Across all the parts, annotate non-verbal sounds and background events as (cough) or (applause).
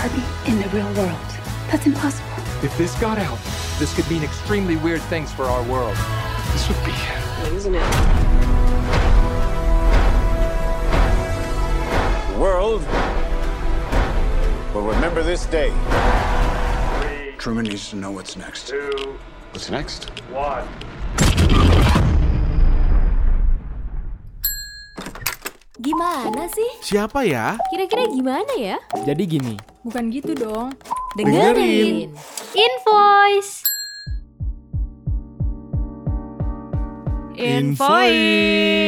Barbie in the real world. That's impossible. If this got out, this could mean extremely weird things for our world. This would be Isn't it? The world will remember this day. Truman needs to know what's next. What's next? One. Gimana sih? Siapa ya? Kira-kira gimana ya? Jadi gini, Bukan gitu dong. Dengerin. Invoice. Invoice.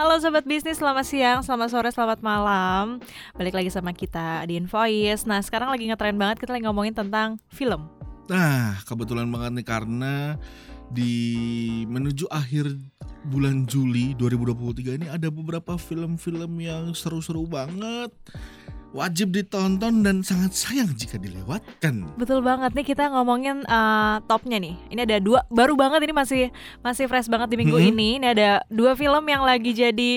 Halo sobat bisnis, selamat siang, selamat sore, selamat malam. Balik lagi sama kita di Invoice. Nah, sekarang lagi ngetren banget kita lagi ngomongin tentang film. Nah, kebetulan banget nih karena di menuju akhir bulan Juli 2023 ini ada beberapa film-film yang seru-seru banget. Wajib ditonton dan sangat sayang jika dilewatkan. Betul banget nih kita ngomongin eh, topnya nih. Ini ada dua baru banget ini masih masih fresh banget di minggu Mhm. ini. Ini ada dua film yang lagi jadi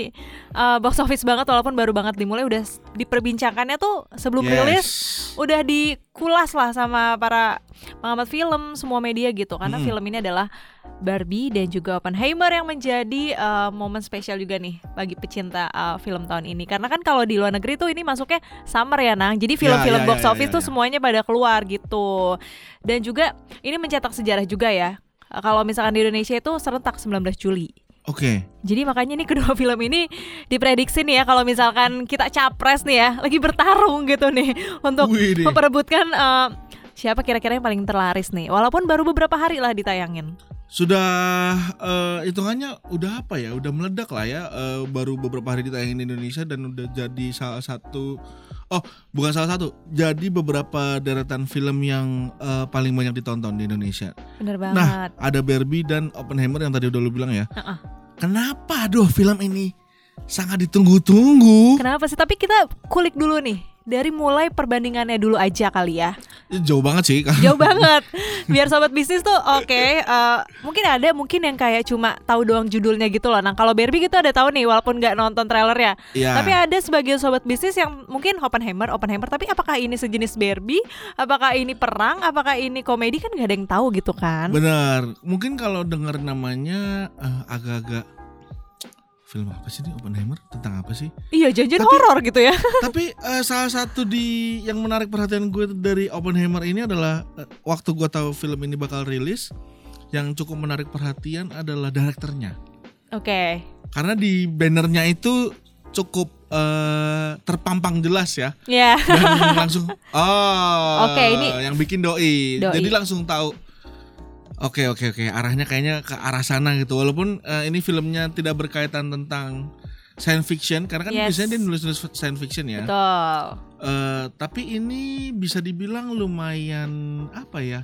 eh, box office banget walaupun baru banget dimulai udah diperbincangkannya tuh sebelum Yes. rilis udah dikulas lah sama para pengamat film semua media gitu. Karena Hmm. film ini adalah Barbie dan juga Oppenheimer yang menjadi eh, momen spesial juga nih bagi pecinta eh, film tahun ini. Karena kan kalau di luar negeri tuh ini masuknya summer ya Nang. Jadi film-film ya, box ya, office ya, tuh ya. semuanya pada keluar gitu. Dan juga ini mencetak sejarah juga ya. Kalau misalkan di Indonesia itu serentak 19 Juli. Oke. jadi makanya nih (laughs) kedua film ini diprediksi nih ya kalau misalkan kita capres nih ya lagi bertarung gitu nih untuk Wih, memperebutkan eh, siapa kira-kira yang paling terlaris nih walaupun baru beberapa hari lah ditayangin. Sudah eh, hitungannya udah apa ya? Udah meledak lah ya. Eh, baru beberapa hari ditayangin di Indonesia dan udah jadi salah satu Oh, bukan salah satu. Jadi beberapa deretan film yang eh, paling banyak ditonton di Indonesia. Bener Nah, banget. ada Barbie dan Oppenheimer yang tadi udah lu bilang ya. Heeh. Kenapa aduh film ini sangat ditunggu-tunggu? Kenapa sih? Tapi kita kulik dulu nih dari mulai perbandingannya dulu aja kali ya. Jauh banget sih. (laughs) Jauh banget. Biar sobat bisnis tuh oke. eh, mungkin ada mungkin yang kayak cuma tahu doang judulnya gitu loh. Nah kalau Barbie gitu ada tahu nih walaupun nggak nonton trailernya. Iya. Tapi ada sebagian sobat bisnis yang mungkin Oppenheimer, Oppenheimer. Tapi apakah ini sejenis Barbie? Apakah ini perang? Apakah ini komedi? Kan nggak ada yang tahu gitu kan? Benar. Mungkin kalau dengar namanya eh, agak-agak film apa sih ini Oppenheimer tentang apa sih? Iya janjian horor gitu ya. (laughs) Tapi eh, salah satu di yang menarik perhatian gue dari Oppenheimer ini adalah eh, waktu gue tahu film ini bakal rilis, yang cukup menarik perhatian adalah direkturnya. Oke. Karena di bannernya itu cukup eh, terpampang jelas ya Ya. dan langsung (laughs) oh Oke, ini- yang bikin doi. Doi. Jadi langsung tahu Oke oke oke arahnya kayaknya ke arah sana gitu walaupun eh, ini filmnya tidak berkaitan tentang science fiction karena kan Yes. biasanya dia nulis-nulis science fiction ya. Betul. Eh, tapi ini bisa dibilang lumayan apa ya?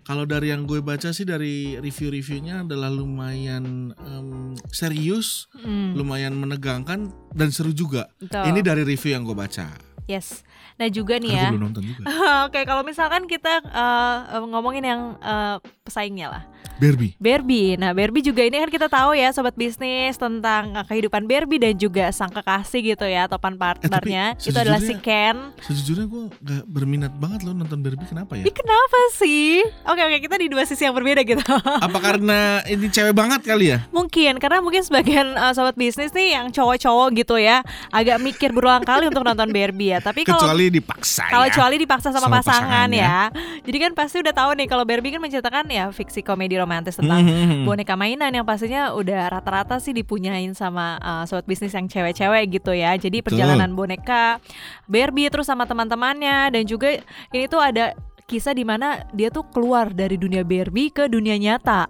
Kalau dari yang gue baca sih dari review-reviewnya adalah lumayan em, serius, Hmm, lumayan menegangkan dan seru juga. betul. Ini dari review yang gue baca. Yes. Nah juga nih Karena ya. nonton juga. (laughs) Oke, kalau misalkan kita eh, ngomongin yang eh, pesaingnya lah. Barbie. Barbie. Nah, Barbie juga ini kan kita tahu ya sobat bisnis tentang eh, kehidupan Barbie dan juga sang kekasih gitu ya, topan partnernya. itu adalah si Ken. Sejujurnya gue gak berminat banget loh nonton Barbie. Kenapa ya? Ini kenapa sih? Oke, oke, kita di dua sisi yang berbeda gitu. (laughs) Apa karena ini cewek banget kali ya? mungkin karena mungkin sebagian eh, sobat bisnis nih yang cowok-cowok gitu ya, agak mikir berulang kali untuk nonton Barbie ya. Tapi kalau Kecuali dipaksa Kalau ya. kecuali dipaksa sama, Sama pasangan pasangannya. ya. Jadi kan pasti udah tahu nih kalau Barbie kan menceritakan ya fiksi komedi romantis tentang Mhm. boneka mainan yang pastinya udah rata-rata sih dipunyain sama uh, sobat bisnis yang cewek-cewek gitu ya. Jadi perjalanan boneka Barbie terus sama teman-temannya dan juga ini tuh ada kisah di mana dia tuh keluar dari dunia Barbie ke dunia nyata.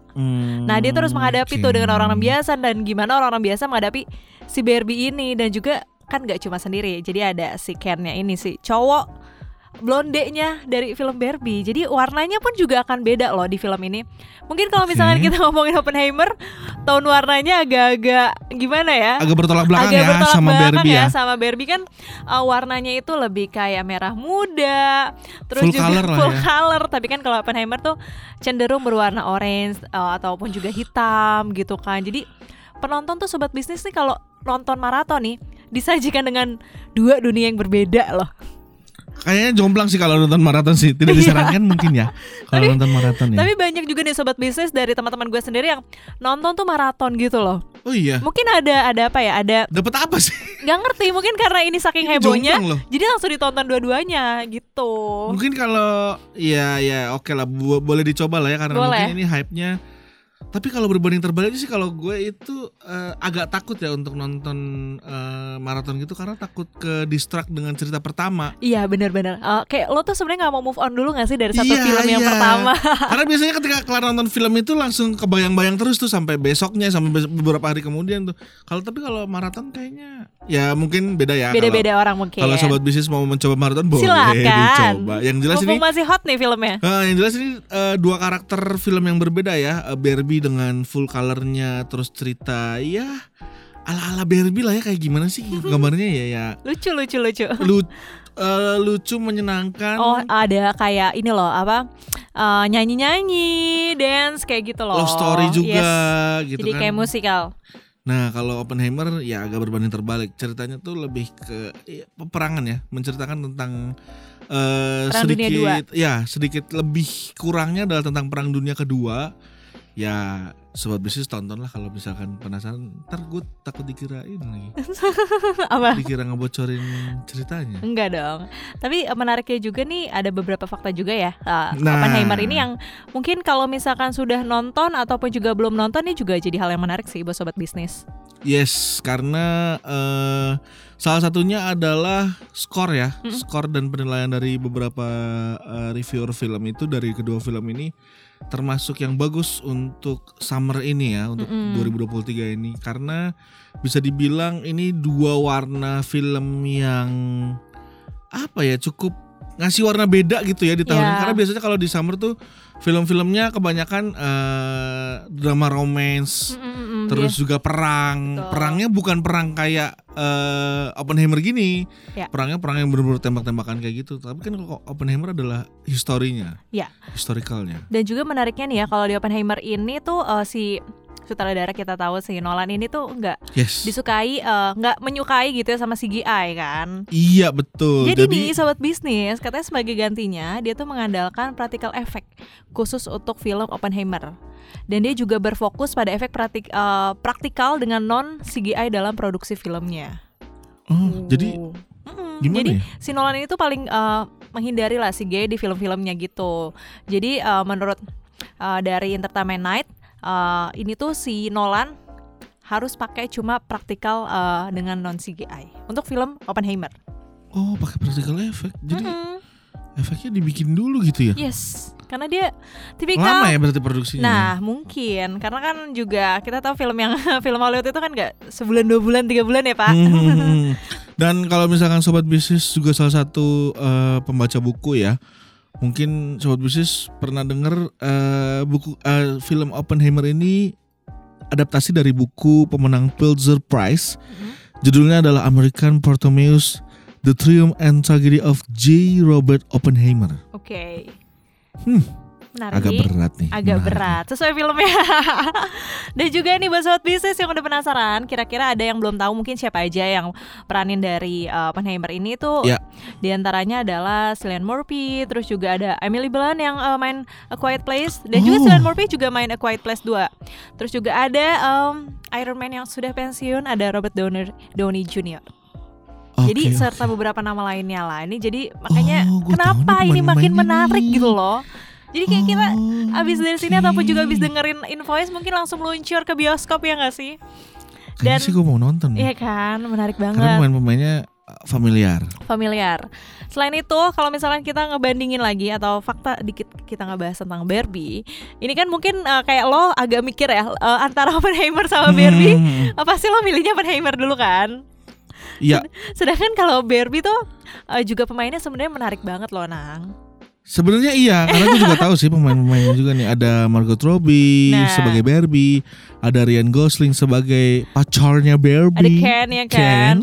Nah dia terus menghadapi tuh dengan orang-orang biasa dan gimana orang-orang biasa menghadapi si Barbie ini dan juga kan nggak cuma sendiri. Jadi ada si Kennya ini si cowok blondenya dari film Barbie. Jadi warnanya pun juga akan beda loh di film ini. Mungkin kalau misalkan Oke. kita ngomongin Oppenheimer, tone warnanya agak-agak gimana ya? Agak bertolak belakang Agak ya bertolak sama belakang Barbie ya. Sama Barbie kan uh, warnanya itu lebih kayak merah muda, terus Full juga color lah full ya. color. Tapi kan kalau Oppenheimer tuh cenderung berwarna orange uh, ataupun juga hitam gitu kan. Jadi penonton tuh sobat bisnis nih kalau nonton maraton nih disajikan dengan dua dunia yang berbeda loh. Kayaknya jomplang sih kalau nonton maraton sih. Tidak (laughs) disarankan mungkin ya kalau Tapi- nonton maraton ya. Tapi banyak juga nih sobat bisnis dari teman-teman gue sendiri yang nonton tuh maraton gitu loh. oh iya. Mungkin ada ada apa ya? Ada Dapat apa sih? nggak ngerti mungkin karena ini saking Ini hebohnya. Jadi langsung ditonton dua-duanya gitu. Mungkin kalau ya ya oke lah bo- boleh dicoba lah ya karena Boleh. mungkin ini hype-nya. Tapi kalau berbanding terbalik sih kalau gue itu eh, agak takut ya untuk nonton eh, maraton gitu karena takut ke distract dengan cerita pertama. Iya benar-benar. Eh, kayak lo tuh sebenarnya nggak mau move on dulu nggak sih dari satu Iya, film yang iya. pertama? (laughs) Karena biasanya ketika kelar nonton film itu langsung kebayang-bayang terus tuh sampai besoknya sampai beberapa hari kemudian tuh. Kalau tapi kalau maraton kayaknya ya mungkin beda ya. Beda-beda orang mungkin. Kalau, kalau sobat bisnis mau mencoba maraton boleh Silakan. dicoba. Yang jelas Mumpung ini masih hot nih filmnya. Ah, yang jelas ini eh, dua karakter film yang berbeda ya. Eh, Barbie dengan full colornya terus cerita ya ala-ala Barbie lah ya kayak gimana sih gambarnya ya ya Lucu lucu lucu. lu eh, lucu menyenangkan. Oh ada kayak ini loh apa eh, nyanyi-nyanyi, dance kayak gitu loh. love story juga Yes. gitu Jadi kan. kayak musikal. Nah, kalau Oppenheimer ya agak berbanding terbalik. Ceritanya tuh lebih ke ya, peperangan ya, menceritakan tentang eh, Perang Dunia sedikit ya, sedikit lebih kurangnya adalah tentang perang dunia kedua. Ya, sobat bisnis tonton lah kalau misalkan penasaran. Ntar gue takut dikirain lagi. (laughs) apa? Dikira ngebocorin ceritanya. Enggak dong. Tapi eh, menariknya juga nih ada beberapa fakta juga ya. Eh, Nah. Oppenheimer ini yang mungkin kalau misalkan sudah nonton ataupun juga belum nonton ini juga jadi hal yang menarik sih buat sobat bisnis. Yes, karena eh, salah satunya adalah skor ya, skor dan penilaian dari beberapa eh, reviewer film itu dari kedua film ini termasuk yang bagus untuk summer ini ya, untuk 2023 ini. Karena bisa dibilang ini dua warna film yang apa ya cukup ngasih warna beda gitu ya di tahun Ya. ini karena biasanya kalau di summer tuh film-filmnya kebanyakan eh, drama romance Terus dia- juga perang Betul. perangnya bukan perang kayak eh, Oppenheimer gini Ya. perangnya perang yang benar-benar tembak-tembakan kayak gitu tapi kan kok Oppenheimer adalah historinya Ya. historicalnya Dan juga menariknya nih ya kalau di Oppenheimer ini tuh eh, si sutradara kita tahu si Nolan ini tuh nggak yes disukai eh, nggak menyukai gitu ya sama CGI kan. iya betul Jadi, nih sobat bisnis katanya sebagai gantinya dia tuh mengandalkan practical effect khusus untuk film Oppenheimer. Dan dia juga berfokus pada efek praktik, eh, praktikal dengan non CGI dalam produksi filmnya. oh, jadi Mm-mm. gimana Jadi ya? si Nolan ini tuh paling eh, menghindari lah CGI di film-filmnya gitu. Jadi eh, menurut eh, dari Entertainment Night eh, ini tuh si Nolan harus pakai cuma praktikal eh, dengan non CGI untuk film Oppenheimer. oh pakai practical effect jadi Mm-mm. efeknya dibikin dulu gitu ya Yes, karena dia tipikal. lama ya berarti produksinya Nah mungkin karena kan juga kita tahu film yang (laughs) film Hollywood itu kan nggak sebulan dua bulan tiga bulan ya pak. Hmm. Dan kalau misalkan sobat bisnis juga salah satu eh, pembaca buku ya, mungkin sobat bisnis pernah dengar eh, buku eh, film Oppenheimer ini adaptasi dari buku pemenang Pulitzer Prize. Judulnya adalah American Bartimaeus: The Triumph and Tragedy of J. Robert Oppenheimer. Oke. Hmm, Menarik. agak berat nih. Agak menarik. berat sesuai filmnya. (laughs) Dan juga nih buat sobat bisnis yang udah penasaran, kira-kira ada yang belum tahu mungkin siapa aja yang peranin dari uh, Oppenheimer ini tuh. Ya. Di antaranya adalah Cillian Murphy, terus juga ada Emily Blunt yang uh, main A Quiet Place dan juga Oh. Cillian Murphy juga main A Quiet Place 2. Terus juga ada um, Iron Man yang sudah pensiun, ada Robert Downey, Downey Jr. jadi Oke, serta oke. beberapa nama lainnya lah. Ini jadi makanya Oh, kenapa ini makin menarik gitu loh. Jadi kayak kita Oh, abis dari sini oke. ataupun juga abis dengerin invoice mungkin langsung meluncur ke bioskop ya gak sih? Kayaknya dan- sih gue mau nonton. Iya kan, menarik Karena banget, pemain-pemainnya eh, familiar. familiar. Selain itu, kalau misalnya kita ngebandingin lagi atau fakta dikit kita ngebahas tentang Barbie, ini kan mungkin eh, kayak lo agak mikir ya eh, antara (laughs) Oppenheimer sama Barbie, Hmm, apa sih lo milihnya Oppenheimer dulu kan? Iya, Sedangkan kalau Barbie tuh eh, juga pemainnya sebenarnya menarik banget loh, Nang. Sebenarnya iya, karena gue juga (laughs) tahu sih pemain-pemainnya juga nih. Ada Margot Robbie Nah. sebagai Barbie, ada Ryan Gosling sebagai pacarnya Ada Barbie. Ken ya kan?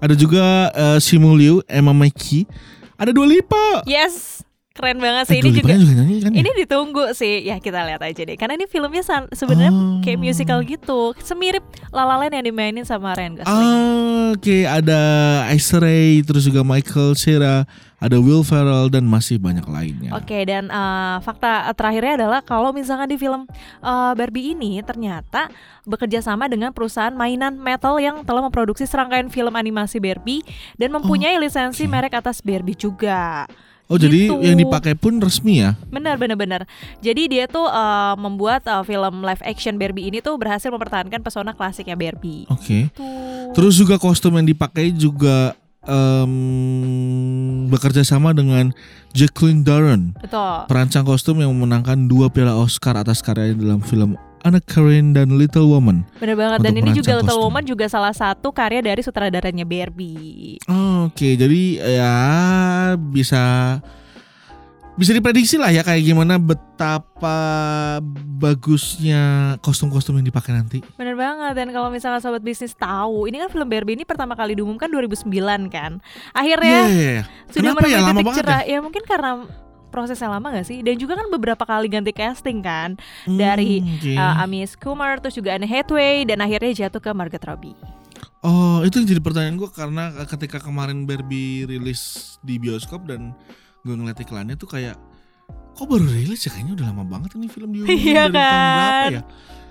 Ada juga eh, Simu Liu, Emma Mackey. Ada Dua Lipa. Yes. Keren banget sih Eh, ini juga. Lipanya juga nyanyi kan ya? Ini ditunggu sih. Ya kita lihat aja deh. Karena ini filmnya sebenarnya Oh. kayak musical gitu. Semirip La La Land yang dimainin sama Ryan Gosling. Ah, Oke, ada Aisha Ray, terus juga Michael Cera, ada Will Ferrell dan masih banyak lainnya. Oke dan eh, fakta terakhirnya adalah kalau misalkan di film eh, Barbie ini ternyata bekerja sama dengan perusahaan mainan metal yang telah memproduksi serangkaian film animasi Barbie dan mempunyai lisensi oke. merek atas Barbie juga. Oh, jadi Gitu. yang dipakai pun resmi ya? Benar benar benar. Jadi dia tuh eh, membuat eh, film live action Barbie ini tuh berhasil mempertahankan pesona klasiknya Barbie. Oke. Tuh. Terus juga kostum yang dipakai juga em, bekerja sama dengan Jacqueline Darren, Betul. perancang kostum yang memenangkan dua piala Oscar atas karyanya dalam film Anna Karenina dan Little Woman. Benar banget dan ini juga Little kostum. Woman juga salah satu karya dari sutradaranya Barbie. Oke, jadi ya bisa bisa diprediksi lah ya kayak gimana betapa bagusnya kostum-kostum yang dipakai nanti. Bener banget dan kalau misalnya sobat bisnis tahu, ini kan film Barbie ini pertama kali diumumkan 2009 kan. Akhirnya Iya, iya, iya. sudah Kenapa ya lama banget cerah. Ya? mungkin karena prosesnya lama gak sih? Dan juga kan beberapa kali ganti casting kan dari Hmm, oke. uh, Amis Kumar terus juga Anne Hathaway dan akhirnya jatuh ke Margot Robbie. Oh, itu yang jadi pertanyaan gue karena ketika kemarin Barbie rilis di bioskop dan gue ngeliat iklannya tuh kayak kok baru rilis ya kayaknya udah lama banget ini film diumumin (laughs) Iya dari tahun berapa kan? ya?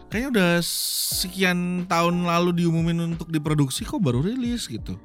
Kayaknya udah sekian tahun lalu diumumin untuk diproduksi kok baru rilis gitu.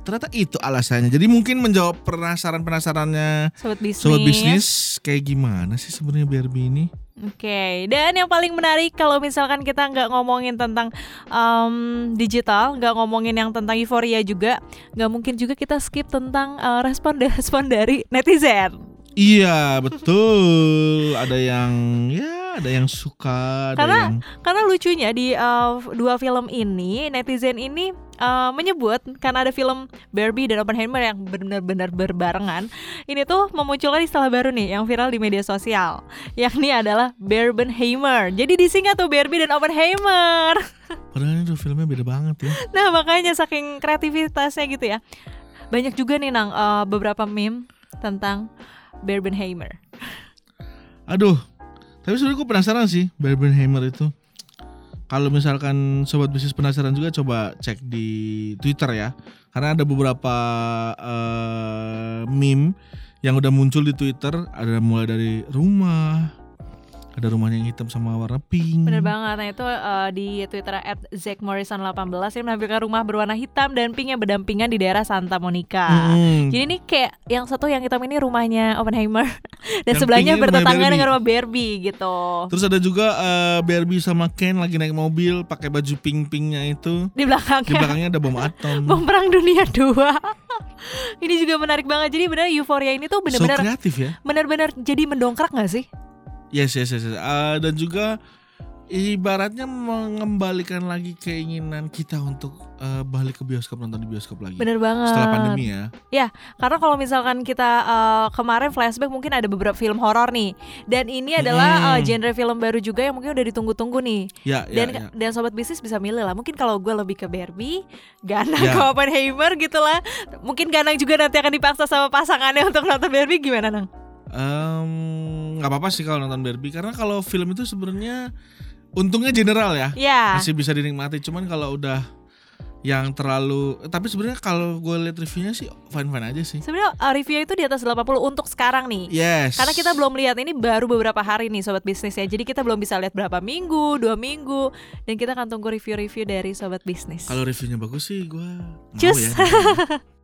Ternyata itu alasannya. Jadi mungkin menjawab penasaran-penasarannya Sobat bisnis. sobat bisnis kayak gimana sih sebenarnya Barbie ini? Oke, dan yang paling menarik kalau misalkan kita nggak ngomongin tentang em, digital, nggak ngomongin yang tentang euforia juga, nggak mungkin juga kita skip tentang eh, respon-respon (laughs) dari netizen. Iya betul. ada yang ya ada yang suka, ada Karena- yang Karena lucunya di eh, dua film ini netizen ini eh, menyebut karena ada film Barbie dan Oppenheimer yang benar-benar berbarengan, ini tuh memunculkan istilah baru nih yang viral di media sosial, yakni adalah Barbenheimer. Jadi disingkat tuh Barbie dan Oppenheimer. (laughs) Padahal ini tuh filmnya beda banget ya. Nah makanya saking kreativitasnya gitu ya, banyak juga nih nang eh, beberapa meme tentang Barbenheimer. Aduh, tapi sebenarnya gue penasaran sih Barbenheimer itu. Kalau misalkan sobat bisnis penasaran juga coba cek di Twitter ya. Karena ada beberapa eh, meme yang udah muncul di Twitter. Ada mulai dari rumah, ada rumahnya yang hitam sama warna pink. Bener banget, nah itu eh, di Twitter at ZackMorrison18 Ini menampilkan rumah berwarna hitam dan pink yang berdampingan di daerah Santa Monica Mm-mm. Jadi ini kayak yang satu yang hitam ini rumahnya Oppenheimer (laughs) Dan Yang sebelahnya pink bertetangga dengan rumah Barbie gitu Terus ada juga eh, Barbie sama Ken lagi naik mobil pakai baju pink-pinknya itu. Di belakangnya Di belakangnya ada bom atom. (laughs) Bom Perang Dunia 2 (laughs) Ini juga menarik banget Jadi bener euforia ini tuh so bener-bener kreatif ya. Bener-bener jadi mendongkrak gak sih? Yes, yes, yes. yes. Uh, dan juga ibaratnya mengembalikan lagi keinginan kita untuk uh, balik ke bioskop nonton di bioskop lagi. Bener banget Setelah pandemi ya. Karena kalau misalkan kita uh, kemarin flashback mungkin ada beberapa film horor nih dan ini adalah uh, Hmm. genre film baru juga yang mungkin udah ditunggu-tunggu nih Ya, ya, dan ya. dan sobat bisnis bisa milih lah mungkin kalau gue lebih ke Barbie, Ganang Ya. ke (laughs) Oppenheimer gitu lah mungkin Ganang juga nanti akan dipaksa sama pasangannya untuk nonton Barbie gimana nang? Em, nggak apa-apa sih kalau nonton Barbie karena kalau film itu sebenarnya untungnya general ya. Ya Masih bisa dinikmati. Cuman kalau udah yang terlalu tapi sebenarnya kalau gue lihat reviewnya sih fine-fine aja sih. sebenarnya uh, review itu di atas 80 untuk sekarang nih. Yes. Karena kita belum lihat ini baru beberapa hari nih sobat bisnis ya. Jadi kita belum bisa lihat berapa minggu, dua minggu dan kita akan tunggu review-review dari sobat bisnis. kalau reviewnya bagus sih gue mau Cus. ya. (laughs)